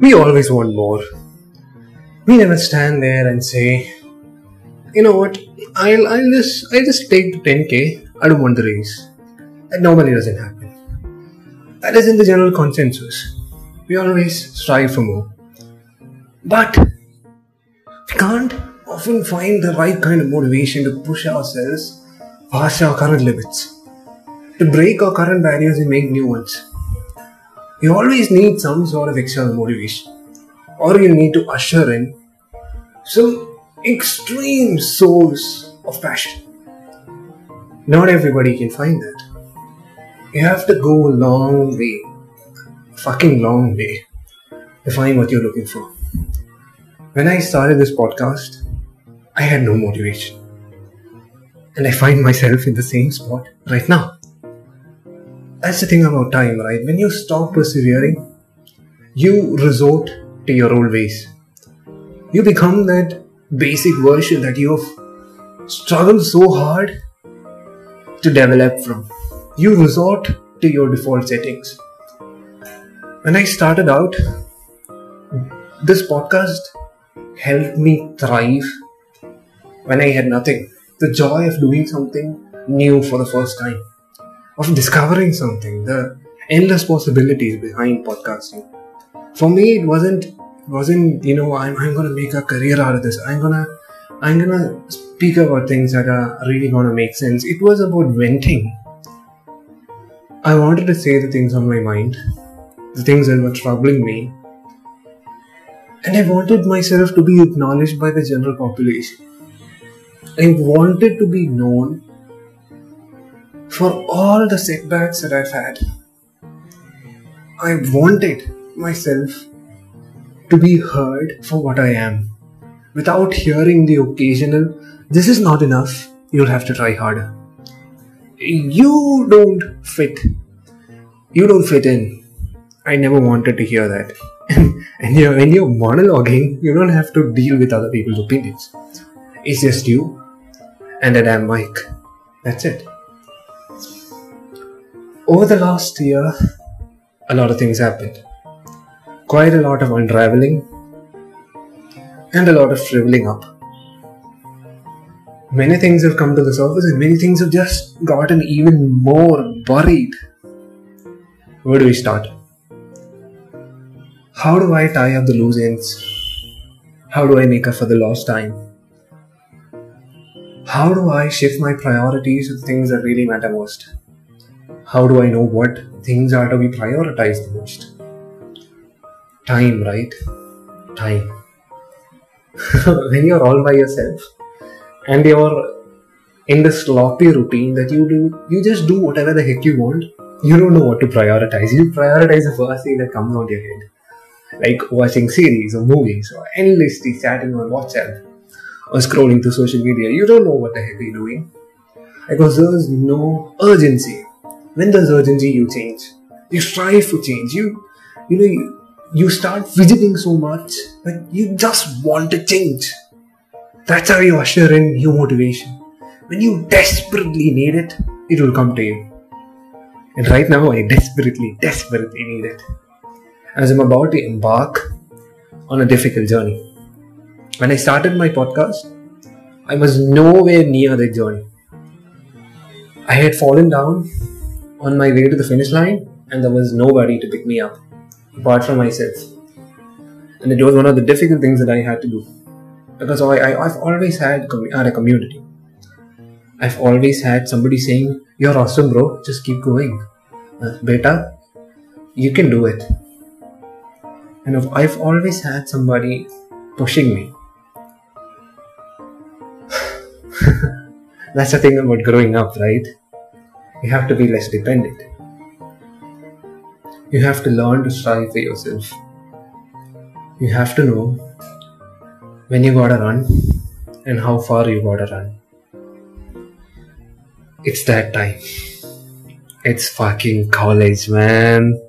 we always want more. We never stand there and say, you know what, I'll, I'll just I'll just take the 10k, I don't want the race. That normally doesn't happen. That isn't the general consensus. We always strive for more. But we can't often find the right kind of motivation to push ourselves past our current limits, to break our current barriers and make new ones. You always need some sort of external motivation, or you need to usher in some extreme source of passion. Not everybody can find that. You have to go a long way, fucking long way, to find what you're looking for. When I started this podcast, I had no motivation. And I find myself in the same spot right now. That's the thing about time, right? When you stop persevering, you resort to your old ways. You become that basic version that you've struggled so hard to develop from. You resort to your default settings. When I started out, this podcast helped me thrive when I had nothing. The joy of doing something new for the first time of discovering something, the endless possibilities behind podcasting. For me, it wasn't wasn't you know I'm, I'm gonna make a career out of this. I'm gonna I'm gonna speak about things that are really gonna make sense. It was about venting. I wanted to say the things on my mind, the things that were troubling me, and I wanted myself to be acknowledged by the general population. I wanted to be known for all the setbacks that I've had. I wanted myself to be heard for what I am without hearing the occasional, this is not enough, you'll have to try harder. You don't fit. You don't fit in. I never wanted to hear that. and you're, when you're monologuing, you don't have to deal with other people's opinions. It's just you and a damn mic. That's it over the last year, a lot of things happened. Quite a lot of unraveling and a lot of shriveling up. Many things have come to the surface and many things have just gotten even more buried. Where do we start? How do I tie up the loose ends? How do I make up for the lost time? How do I shift my priorities to the things that really matter most? How do I know what things are to be prioritized the most? Time, right? Time. when you're all by yourself and you're in the sloppy routine that you do, you just do whatever the heck you want. You don't know what to prioritize. You prioritize the first thing that comes out your head, like watching series or movies or endlessly chatting on WhatsApp or scrolling through social media. You don't know what the heck you're doing because there's no urgency when there's urgency, you change. You strive for change. You, you know, you, you start fidgeting so much that you just want to change. That's how you usher in new motivation. When you desperately need it, it will come to you. And right now, I desperately, desperately need it. As I'm about to embark on a difficult journey. When I started my podcast, I was nowhere near that journey. I had fallen down on my way to the finish line, and there was nobody to pick me up apart from myself. And it was one of the difficult things that I had to do because I, have always had, had a community. I've always had somebody saying, You're awesome, bro, just keep going. Uh, beta, you can do it. And I've always had somebody pushing me. That's the thing about growing up, right? You have to be less dependent. You have to learn to strive for yourself. You have to know when you gotta run and how far you gotta run. It's that time. It's fucking college, man.